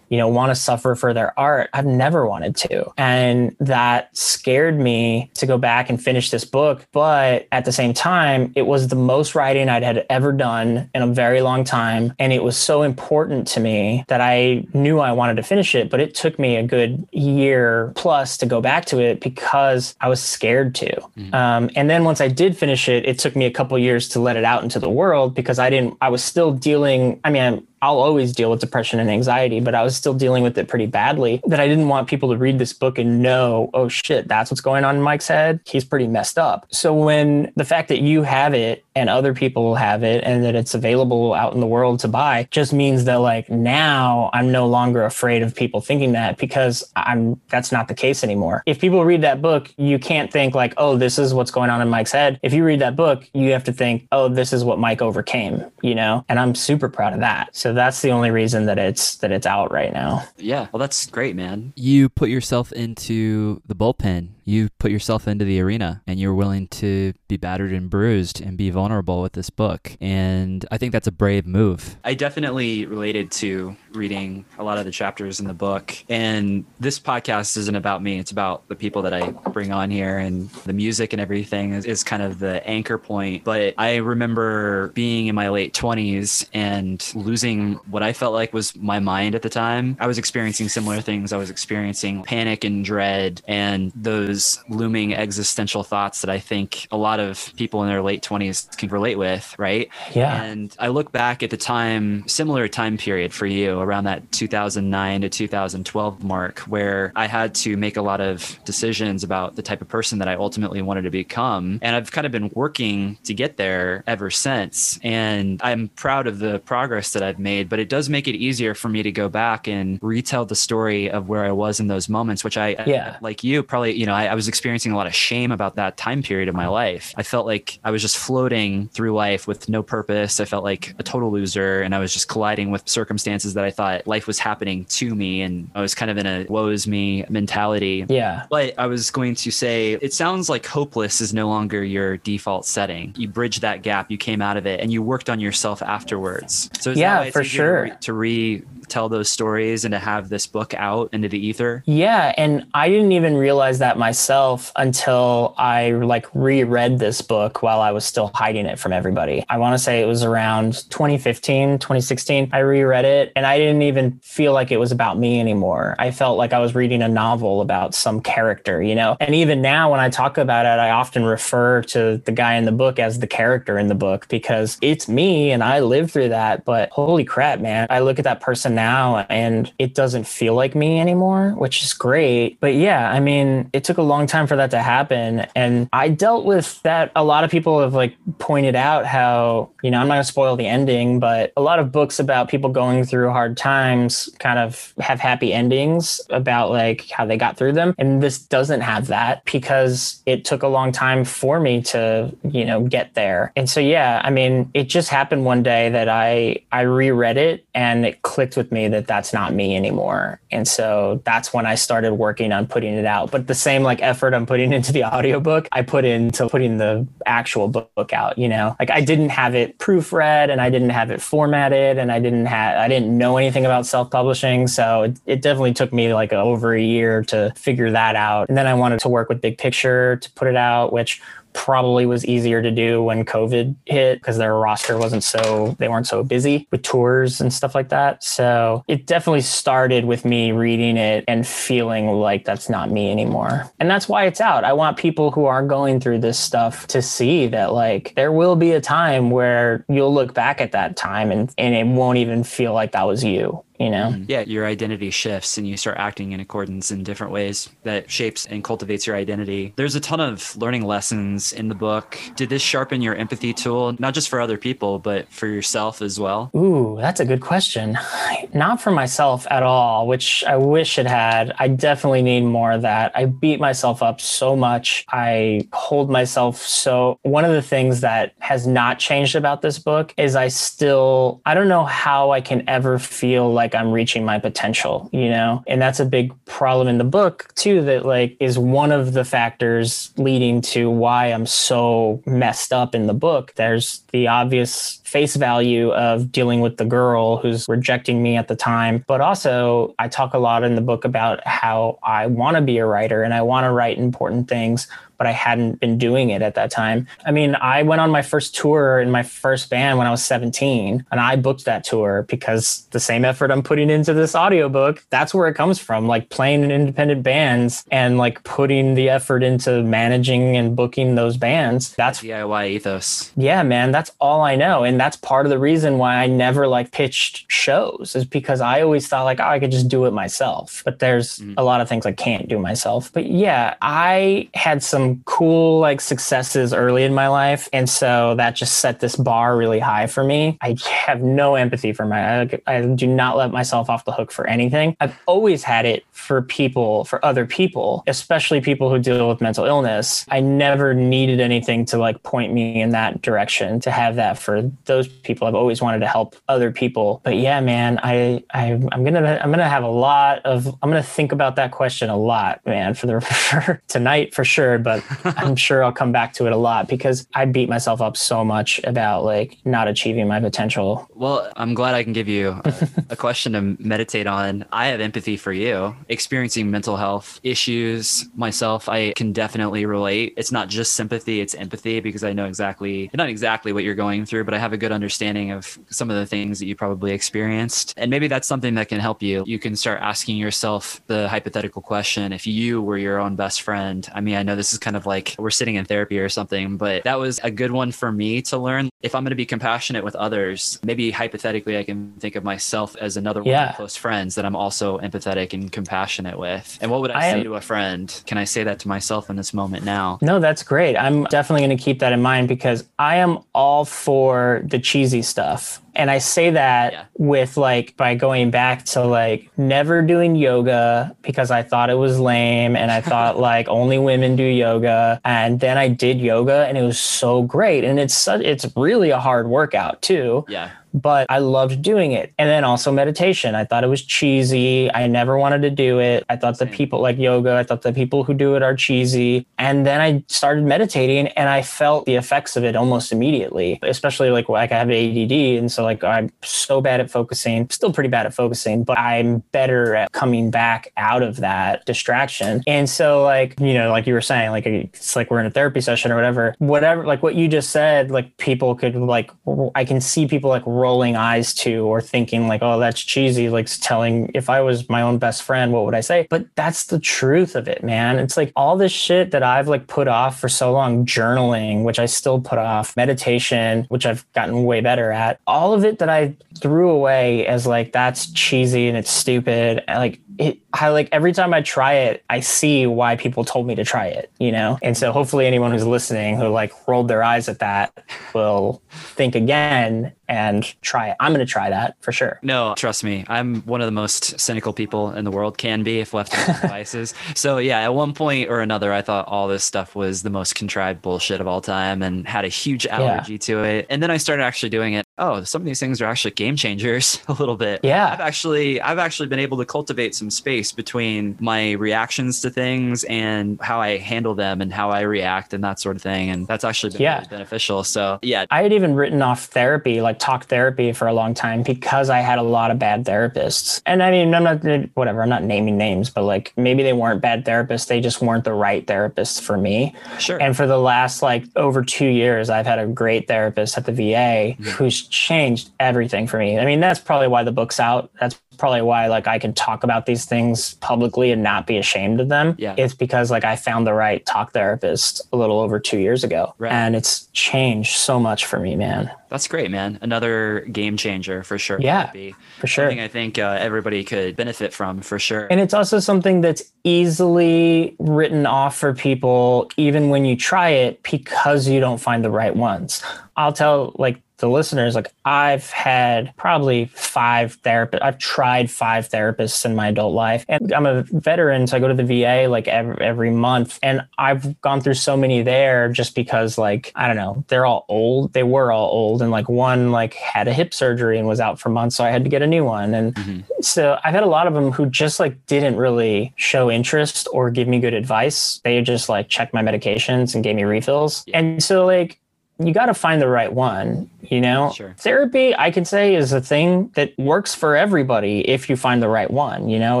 you know, want to suffer for their art. I've never wanted to. And that scared me to go back and finish this book. But at the same time, it was the most writing I'd had ever done in a very long time. And it was so important to me that I knew I wanted to finish it. But it took me a good year plus to go back to it because I was scared to. Mm-hmm. Um, and then once I did finish it, it took me a couple years to let it out into the world because I didn't, I was still dealing, I mean, I'll always deal with depression and anxiety, but I was still dealing with it pretty badly. That I didn't want people to read this book and know, oh shit, that's what's going on in Mike's head. He's pretty messed up. So when the fact that you have it and other people will have it and that it's available out in the world to buy just means that like now I'm no longer afraid of people thinking that because I'm that's not the case anymore. If people read that book, you can't think like, oh, this is what's going on in Mike's head. If you read that book, you have to think, oh, this is what Mike overcame, you know? And I'm super proud of that. So that's the only reason that it's that it's out right now. Yeah, well that's great, man. You put yourself into the bullpen you put yourself into the arena and you're willing to be battered and bruised and be vulnerable with this book. And I think that's a brave move. I definitely related to reading a lot of the chapters in the book. And this podcast isn't about me, it's about the people that I bring on here and the music and everything is, is kind of the anchor point. But I remember being in my late 20s and losing what I felt like was my mind at the time. I was experiencing similar things. I was experiencing panic and dread and those those looming existential thoughts that I think a lot of people in their late 20s can relate with, right? Yeah. And I look back at the time, similar time period for you, around that 2009 to 2012 mark, where I had to make a lot of decisions about the type of person that I ultimately wanted to become. And I've kind of been working to get there ever since. And I'm proud of the progress that I've made, but it does make it easier for me to go back and retell the story of where I was in those moments, which I, yeah. like you, probably, you know, I, I, was experiencing a lot of shame about that time period of my life. I felt like I was just floating through life with no purpose. I felt like a total loser and I was just colliding with circumstances that I thought life was happening to me. And I was kind of in a woe is me mentality. Yeah. But I was going to say, it sounds like hopeless is no longer your default setting. You bridged that gap, you came out of it, and you worked on yourself afterwards. So yeah, for sure. To re tell those stories and to have this book out into the ether? Yeah, and I didn't even realize that myself until I like reread this book while I was still hiding it from everybody. I want to say it was around 2015, 2016. I reread it and I didn't even feel like it was about me anymore. I felt like I was reading a novel about some character, you know? And even now when I talk about it, I often refer to the guy in the book as the character in the book because it's me and I lived through that, but holy crap, man. I look at that person now and it doesn't feel like me anymore, which is great. But yeah, I mean, it took a long time for that to happen. And I dealt with that. A lot of people have like pointed out how, you know, I'm not going to spoil the ending, but a lot of books about people going through hard times kind of have happy endings about like how they got through them. And this doesn't have that because it took a long time for me to, you know, get there. And so, yeah, I mean, it just happened one day that I, I reread it and it clicked with me that that's not me anymore. And so that's when I started working on putting it out. But the same like effort I'm putting into the audiobook, I put into putting the actual book out, you know, like I didn't have it proofread and I didn't have it formatted and I didn't have, I didn't know anything about self publishing. So it, it definitely took me like over a year to figure that out. And then I wanted to work with Big Picture to put it out, which probably was easier to do when COVID hit because their roster wasn't so, they weren't so busy with tours and stuff like that. So it definitely started with me reading it and feeling like that's not me anymore. And that's why it's out. I want people who are going through this stuff to see that like there will be a time where you'll look back at that time and, and it won't even feel like that was you you know? Mm-hmm. yeah your identity shifts and you start acting in accordance in different ways that shapes and cultivates your identity. There's a ton of learning lessons in the book. Did this sharpen your empathy tool not just for other people but for yourself as well? Ooh that's a good question. Not for myself at all which i wish it had. I definitely need more of that. I beat myself up so much. I hold myself so one of the things that has not changed about this book is i still i don't know how i can ever feel like like I'm reaching my potential, you know? And that's a big problem in the book too, that like is one of the factors leading to why I'm so messed up in the book. There's the obvious face value of dealing with the girl who's rejecting me at the time. But also, I talk a lot in the book about how I want to be a writer and I want to write important things, but I hadn't been doing it at that time. I mean, I went on my first tour in my first band when I was 17, and I booked that tour because the same effort I'm putting into this audiobook, that's where it comes from, like playing in independent bands and like putting the effort into managing and booking those bands. That's DIY ethos. Yeah, man, that's all I know. And that's part of the reason why I never like pitched shows is because I always thought like, oh, I could just do it myself. But there's mm. a lot of things I can't do myself. But yeah, I had some cool like successes early in my life. And so that just set this bar really high for me. I have no empathy for my, I, I do not let myself off the hook for anything. I've always had it for people, for other people, especially people who deal with mental illness. I never needed anything to like point me in that direction to have that for those people. I've always wanted to help other people. But yeah, man, I, I I'm gonna I'm gonna have a lot of I'm gonna think about that question a lot, man, for the for tonight for sure. But I'm sure I'll come back to it a lot because I beat myself up so much about like not achieving my potential. Well, I'm glad I can give you a, a question to meditate on. I have empathy for you. Experiencing mental health issues myself, I can definitely relate. It's not just sympathy, it's empathy because I know exactly, not exactly what you're going through, but I have a good understanding of some of the things that you probably experienced. And maybe that's something that can help you. You can start asking yourself the hypothetical question if you were your own best friend. I mean, I know this is kind of like we're sitting in therapy or something, but that was a good one for me to learn. If I'm going to be compassionate with others, maybe hypothetically, I can think of myself as another yeah. one of my close friends that I'm also empathetic and compassionate with. And what would I, I say am- to a friend? Can I say that to myself in this moment now? No, that's great. I'm definitely going to keep that in mind because I am all for the cheesy stuff. And I say that yeah. with like by going back to like never doing yoga because I thought it was lame and I thought like only women do yoga. And then I did yoga and it was so great. And it's such, it's really a hard workout too. Yeah but I loved doing it. And then also meditation. I thought it was cheesy. I never wanted to do it. I thought the people like yoga, I thought the people who do it are cheesy. And then I started meditating and I felt the effects of it almost immediately, especially like like I have ADD and so like I'm so bad at focusing, still pretty bad at focusing, but I'm better at coming back out of that distraction. And so like, you know, like you were saying, like it's like we're in a therapy session or whatever, whatever, like what you just said, like people could like I can see people like rolling eyes to or thinking like, oh, that's cheesy. Like telling if I was my own best friend, what would I say? But that's the truth of it, man. It's like all this shit that I've like put off for so long, journaling, which I still put off, meditation, which I've gotten way better at, all of it that I threw away as like, that's cheesy and it's stupid. Like it, I like every time I try it, I see why people told me to try it, you know? And so hopefully anyone who's listening who like rolled their eyes at that will think again and try it. I'm going to try that for sure. No, trust me. I'm one of the most cynical people in the world, can be if left to devices. So, yeah, at one point or another, I thought all this stuff was the most contrived bullshit of all time and had a huge allergy yeah. to it. And then I started actually doing it. Oh, some of these things are actually game changers a little bit. Yeah. I've actually, I've actually been able to cultivate some space between my reactions to things and how I handle them and how I react and that sort of thing. And that's actually been yeah. really beneficial. So yeah. I had even written off therapy, like talk therapy for a long time because I had a lot of bad therapists. And I mean, I'm not, whatever, I'm not naming names, but like maybe they weren't bad therapists. They just weren't the right therapists for me. Sure. And for the last like over two years, I've had a great therapist at the VA mm-hmm. who's changed everything for me. I mean, that's probably why the book's out. That's probably why like I can talk about these things publicly and not be ashamed of them. Yeah. It's because like I found the right talk therapist a little over two years ago. Right. And it's changed so much for me, man. That's great, man. Another game changer for sure. Yeah. For sure. Something I think uh, everybody could benefit from for sure. And it's also something that's easily written off for people, even when you try it, because you don't find the right ones. I'll tell like the listeners, like I've had probably five therapists. I've tried five therapists in my adult life, and I'm a veteran, so I go to the VA like every, every month, and I've gone through so many there just because, like, I don't know, they're all old. They were all old, and like one like had a hip surgery and was out for months, so I had to get a new one. And mm-hmm. so I've had a lot of them who just like didn't really show interest or give me good advice. They just like checked my medications and gave me refills, and so like you got to find the right one you know? Sure. therapy i can say is a thing that works for everybody if you find the right one you know?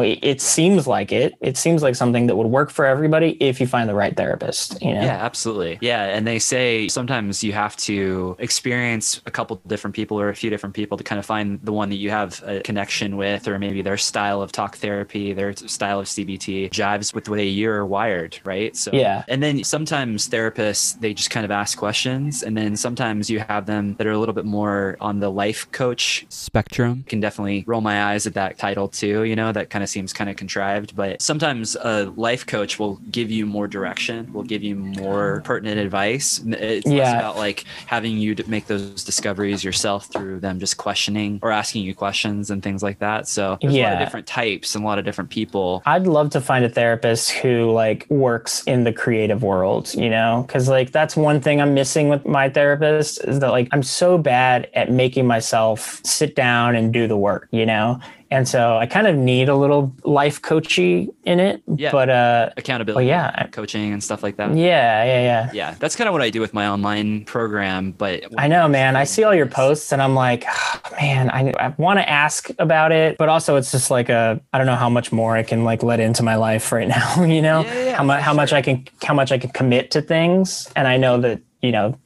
It, it, seems like it. It seems like something that would work for everybody if you find the right therapist you know? Yeah absolutely. Yeah and they say sometimes you have to experience a couple different people or a few different people to kind of find the one that you have a connection with or maybe their style of talk therapy their style of cbt jives with the way you're wired right? So yeah. and then sometimes therapists they just kind of ask questions and then sometimes you have them that are a little bit more on the life coach spectrum. Can definitely roll my eyes at that title too, you know, that kind of seems kind of contrived. But sometimes a life coach will give you more direction, will give you more pertinent advice. It's yeah. about like having you make those discoveries yourself through them just questioning or asking you questions and things like that. So there's yeah. a lot of different types and a lot of different people. I'd love to find a therapist who like works in the creative world, you know, because like that's one thing I'm missing with my therapist is that like I'm so bad at making myself sit down and do the work, you know? And so I kind of need a little life coachy in it. Yeah. But uh accountability, yeah. coaching and stuff like that. Yeah, yeah, yeah. Yeah. That's kind of what I do with my online program. But I know, man. I see all your posts and I'm like, oh, man, I, I want to ask about it, but also it's just like a I don't know how much more I can like let into my life right now, you know? Yeah, yeah, how much how sure. much I can how much I can commit to things. And I know that you know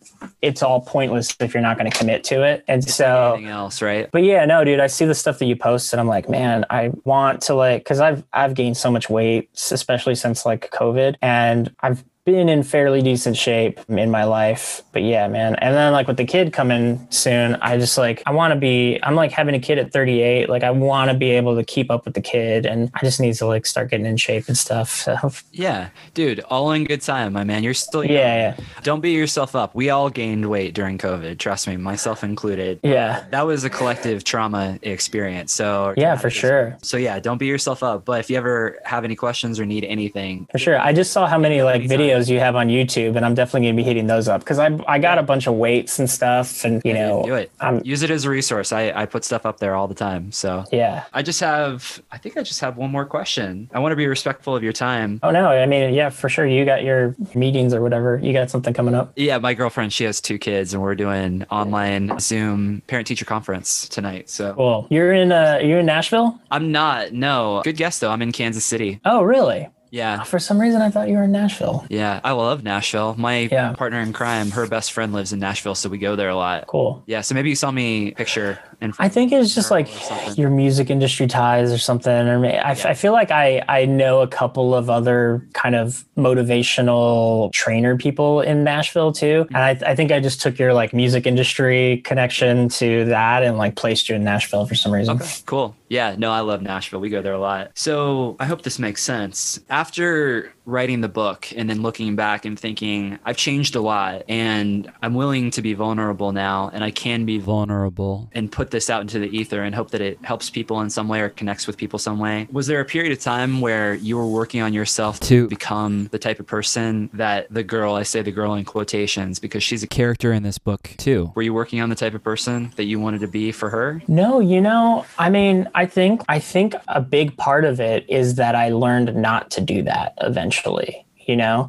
it's all pointless if you're not going to commit to it. And so anything else, right? But yeah, no, dude, I see the stuff that you post and I'm like, man, I want to like, cause I've, I've gained so much weight, especially since like COVID and I've been in fairly decent shape in my life. But yeah, man. And then like with the kid coming soon, I just like I want to be I'm like having a kid at 38. Like I want to be able to keep up with the kid and I just need to like start getting in shape and stuff. So Yeah, dude, all in good time, my man. You're still young. Yeah, yeah. Don't beat yourself up. We all gained weight during COVID, trust me, myself included. Yeah. That was a collective trauma experience. So Yeah, for sure. So yeah, don't beat yourself up. But if you ever have any questions or need anything. For sure. I just saw how many like videos videos you have on YouTube, and I'm definitely gonna be hitting those up because I I got a bunch of weights and stuff, and you know, do it. I'm, Use it as a resource. I I put stuff up there all the time. So yeah, I just have I think I just have one more question. I want to be respectful of your time. Oh no, I mean yeah, for sure. You got your meetings or whatever. You got something coming up. Yeah, my girlfriend she has two kids, and we're doing online Zoom parent teacher conference tonight. So cool. You're in uh, you're in Nashville. I'm not. No. Good guess though. I'm in Kansas City. Oh really? Yeah. Uh, for some reason, I thought you were in Nashville. Yeah. I love Nashville. My Yeah. partner in crime, her best friend lives in Nashville, so we go there a lot. Cool. Yeah. So maybe you saw me picture and I think it's just like your music industry ties or something. Or I, I feel like I, I know a couple of other kind of motivational trainer people in Nashville too. And I, I think I just took your like music industry connection to that and like placed you in Nashville for some reason. Okay, cool. Yeah, no, I love Nashville. We go there a lot. So I hope this makes sense. After writing the book and then looking back and thinking, I've changed a lot and I'm willing to be vulnerable now and I can be vulnerable and put this out into the ether and hope that it helps people in some way or connects with people some way. Was there a period of time where you were working on yourself to become the type of person that the girl, I say the girl in quotations because she's a character in this book too. Were you working on the type of person that you wanted to be for her? No, you know, I mean, I think I think a big part of it is that I learned not to do that eventually, you know?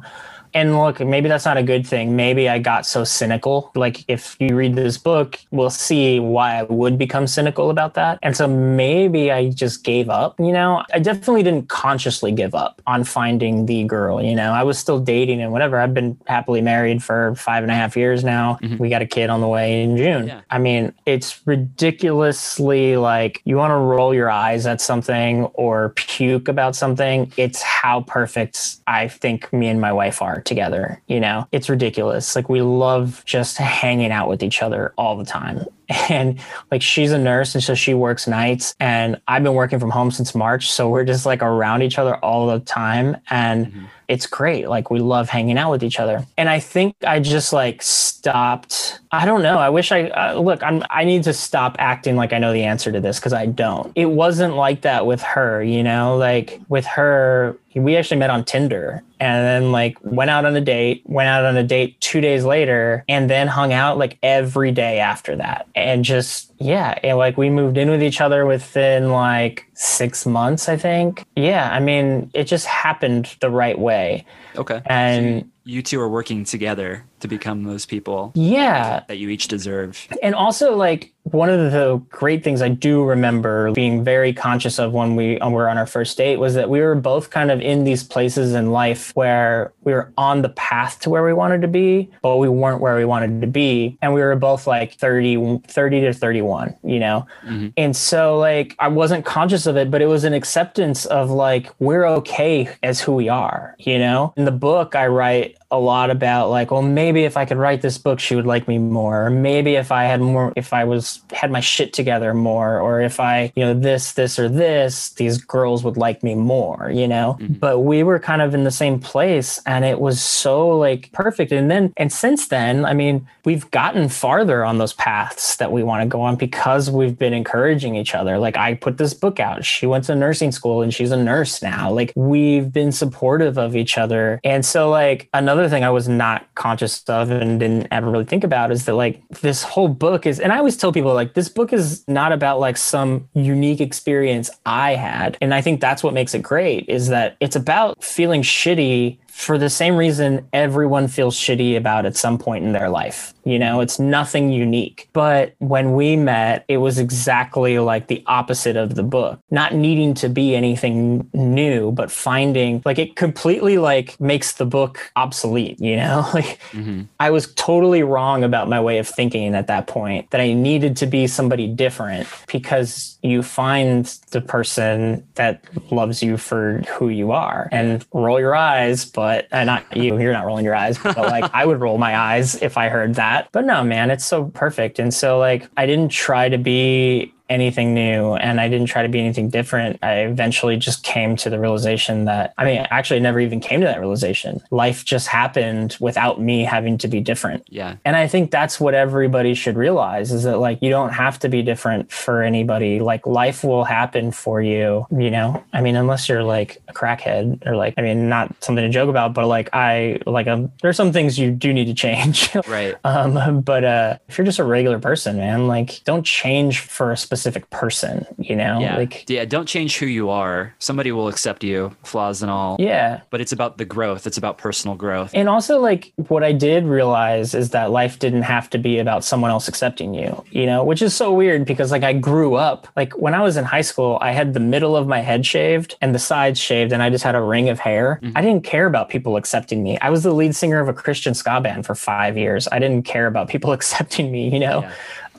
And look, maybe that's not a good thing. Maybe I got so cynical. Like if you read this book, we'll see why I would become cynical about that. And so maybe I just gave up, you know? I definitely didn't consciously give up on finding the girl, you know? I was still dating and whatever. I've been happily married for five and a half years now. Mm-hmm. We got a kid on the way in June. Yeah. I mean, it's ridiculously like you want to roll your eyes at something or puke about something. It's how perfect I think me and my wife are together. You know, it's ridiculous. Like we love just hanging out with each other all the time. And like she's a nurse and so she works nights and I've been working from home since March. So we're just like around each other all the time. And mm-hmm. It's great. Like we love hanging out with each other. And I think I just like stopped. I don't know. I wish I uh, look. I'm. I need to stop acting like I know the answer to this because I don't. It wasn't like that with her. You know, like with her, we actually met on Tinder and then like went out on a date. Went out on a date two days later, and then hung out like every day after that. And just yeah, and like we moved in with each other within like six months, I think. Yeah, I mean, it just happened the right way. Okay. And- So you, two are working together to become those people Yeah, that you each deserve. and also like one of the great things I do remember being very conscious of when we uh, were on our first date was that we were both kind of in these places in life where we were on the path to where we wanted to be, but we weren't where we wanted to be. And we were both like 30, 30 to 31, you know? Mhm. And so like I wasn't conscious of it, but it was an acceptance of like we're okay as who we are, you know? In the book I write a lot about like, well, maybe if I could write this book, she would like me more. Or maybe if I had more, if I was had my shit together more, or if I, you know, this, this, or this, these girls would like me more, you know. Mm-hmm. But we were kind of in the same place, and it was so like perfect. And then, and since then, I mean, we've gotten farther on those paths that we want to go on because we've been encouraging each other. Like I put this book out. She went to nursing school and she's a nurse now. Like we've been supportive of each other. And so like another thing I was not conscious of and didn't ever really think about is that like this whole book is and I always tell people like this book is not about like some unique experience I had. And I think that's what makes it great is that it's about feeling shitty for the same reason everyone feels shitty about at some point in their life. You know, it's nothing unique. But when we met, it was exactly like the opposite of the book. Not needing to be anything new, but finding like it completely like makes the book obsolete, you know? Like hmm I was totally wrong about my way of thinking at that point that I needed to be somebody different because you find the person that loves you for who you are and roll your eyes, but uh, not you, you're not rolling your eyes, but like I would roll my eyes if I heard that. But no, man, it's so perfect. And so like I didn't try to be anything new and I didn't try to be anything different. I eventually just came to the realization that I mean, actually I never even came to that realization. Life just happened without me having to be different. Yeah. And I think that's what everybody should realize is that like you don't have to be different for anybody. Like life will happen for you, you know? I mean, unless you're like a crackhead or like I mean, not something to joke about, but like I like um there's some things you do need to change. Right. um but uh if you're just a regular person, man, like don't change for a specific specific person, you know? Yeah. Like, yeah. Don't change who you are. Somebody will accept you, flaws and all. yeah. But it's about the growth. It's about personal growth. And also, like, what I did realize is that life didn't have to be about someone else accepting you, you know, which is so weird because, like, I grew up, like, when I was in high school, I had the middle of my head shaved and the sides shaved, and I just had a ring of hair. Mm-hmm. I didn't care about people accepting me. I was the lead singer of a Christian ska band for five years. I didn't care about people accepting me, you know? Yeah.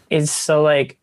It's so, like,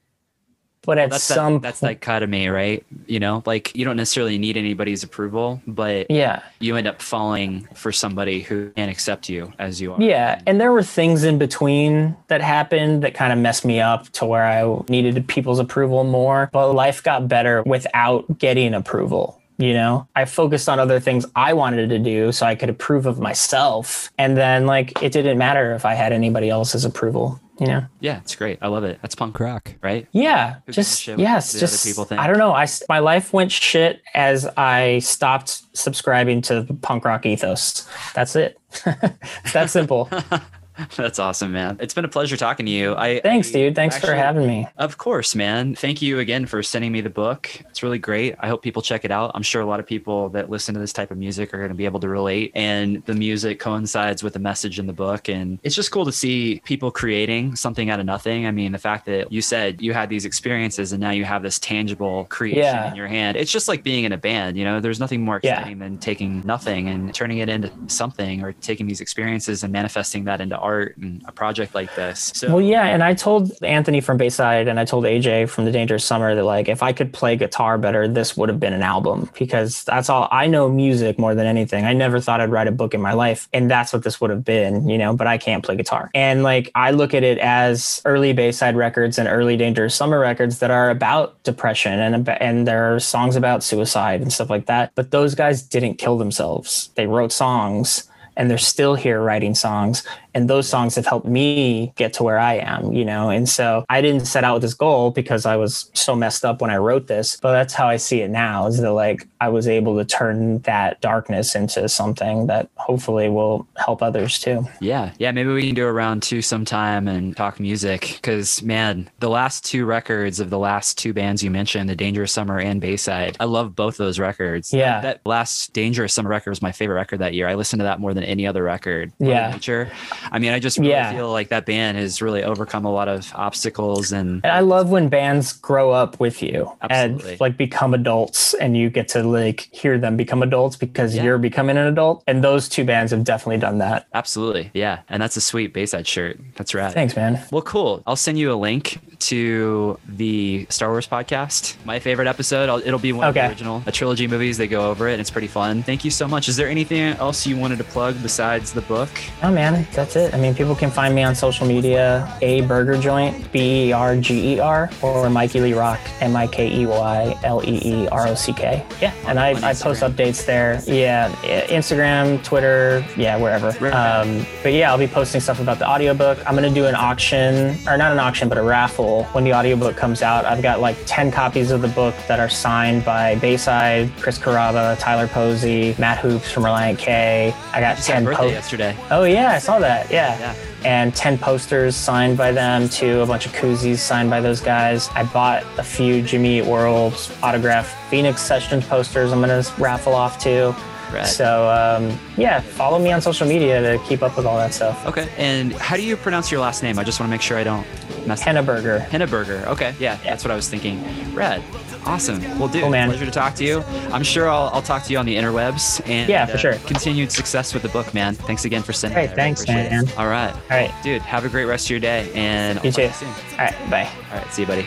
but at That's some that, that's dichotomy, right? You know, like you don't necessarily need anybody's approval, but yeah. you end up falling for somebody who can't accept you as you are. Yeah, and there were things in between that happened that kind of messed me up to where I needed people's approval more, but life got better without getting approval. You know, I focused on other things I wanted to do so I could approve of myself. And then, like, it didn't matter if I had anybody else's approval, you know? Yeah, it's great. I love it. That's punk rock, right? Yeah, Who just shit yes, the other just people think? I don't know. i my life went shit as I stopped subscribing to the punk rock ethos. That's it. it's that simple. That's awesome, man. It's been a pleasure talking to you. I Thanks, dude. Thanks for having me. Of course, man. Thank you again for sending me the book. It's really great. I hope people check it out. I'm sure a lot of people that listen to this type of music are going to be able to relate. And the music coincides with the message in the book. And it's just cool to see people creating something out of nothing. I mean, the fact that you said you had these experiences and now you have this tangible creation Yeah. in your hand. It's just like being in a band. You know, there's nothing more Yeah. exciting than taking nothing and turning it into something or taking these experiences and manifesting that into art and a project like this. So, Well, yeah, and I told Anthony from Bayside and I told AJ from The Dangerous Summer that like if I could play guitar better, this would have been an album because that's all I know music more than anything. I never thought I'd write a book in my life, and that's what this would have been, you know. But I can't play guitar, and like I look at it as early Bayside records and early Dangerous Summer records that are about depression and and there are songs about suicide and stuff like that. But those guys didn't kill themselves; they wrote songs and they're still here writing songs and those songs have helped me get to where I am, you know. And so I didn't set out with this goal because I was so messed up when I wrote this, but that's how I see it now is that like I was able to turn that darkness into something that hopefully will help others too. Yeah, yeah. Maybe we can do a round two sometime and talk music. Because man, the last two records of the last two bands you mentioned, the Dangerous Summer and Bayside, I love both those records. Yeah. that last Dangerous Summer record was my favorite record that year. I listened to that more than any other record. Yeah. Nature. I mean, I just really Yeah. feel like that band has really overcome a lot of obstacles and. And I love when bands grow up with you Absolutely. and like become adults and you get to like hear them become adults because Yeah. you're becoming an adult. And those two bands have definitely done that. Absolutely, yeah, and that's a sweet Bayside shirt. That's rad. Thanks, man. Well, cool. I'll send you a link to the Star Wars podcast. My favorite episode. I'll, it'll be one of the original a trilogy movies. They go over it, and it's pretty fun. Thank you so much. Is there anything else you wanted to plug besides the book? Oh man, that's it. I mean, people can find me on social media, a burger joint, B E R G E R, or Mikey Lee Rock, M I K E Y L E E R O C K. Yeah, and I, I post updates there. Yeah, Instagram, Twitter, yeah, wherever. Um, but yeah, I'll be posting stuff about the audiobook. I'm gonna do an auction, or not an auction, but a raffle when the audiobook comes out. I've got like 10 copies of the book that are signed by Bayside, Chris Carrabba, Tyler Posey, Matt Hoopes from Relient K. I got had 10 birthday posts. yesterday. Oh yeah, I saw that. Yeah. Yeah. And 10 posters signed by them too, a bunch of koozies signed by those guys. I bought a few Jimmy Eat World's autographed Phoenix Sessions posters I'm going to raffle off too. Rad. So um, yeah, follow me on social media to keep up with all that stuff. Okay. And how do you pronounce your last name? I just want to make sure I don't mess up. Henneberger. Henneberger. Okay. Yeah, that's what I was thinking. Rad. Awesome. Well, dude, Cool, man. pleasure to talk to you. I'm sure I'll, I'll talk to you on the interwebs. And Yeah, for uh, sure. Continued success with the book, man. Thanks again for sending Hey, it. I really thanks, appreciate it. man. All right. All right. Dude, have a great rest of your day. And I'll see You talk too. to soon. All right. Bye. All right. See you, buddy.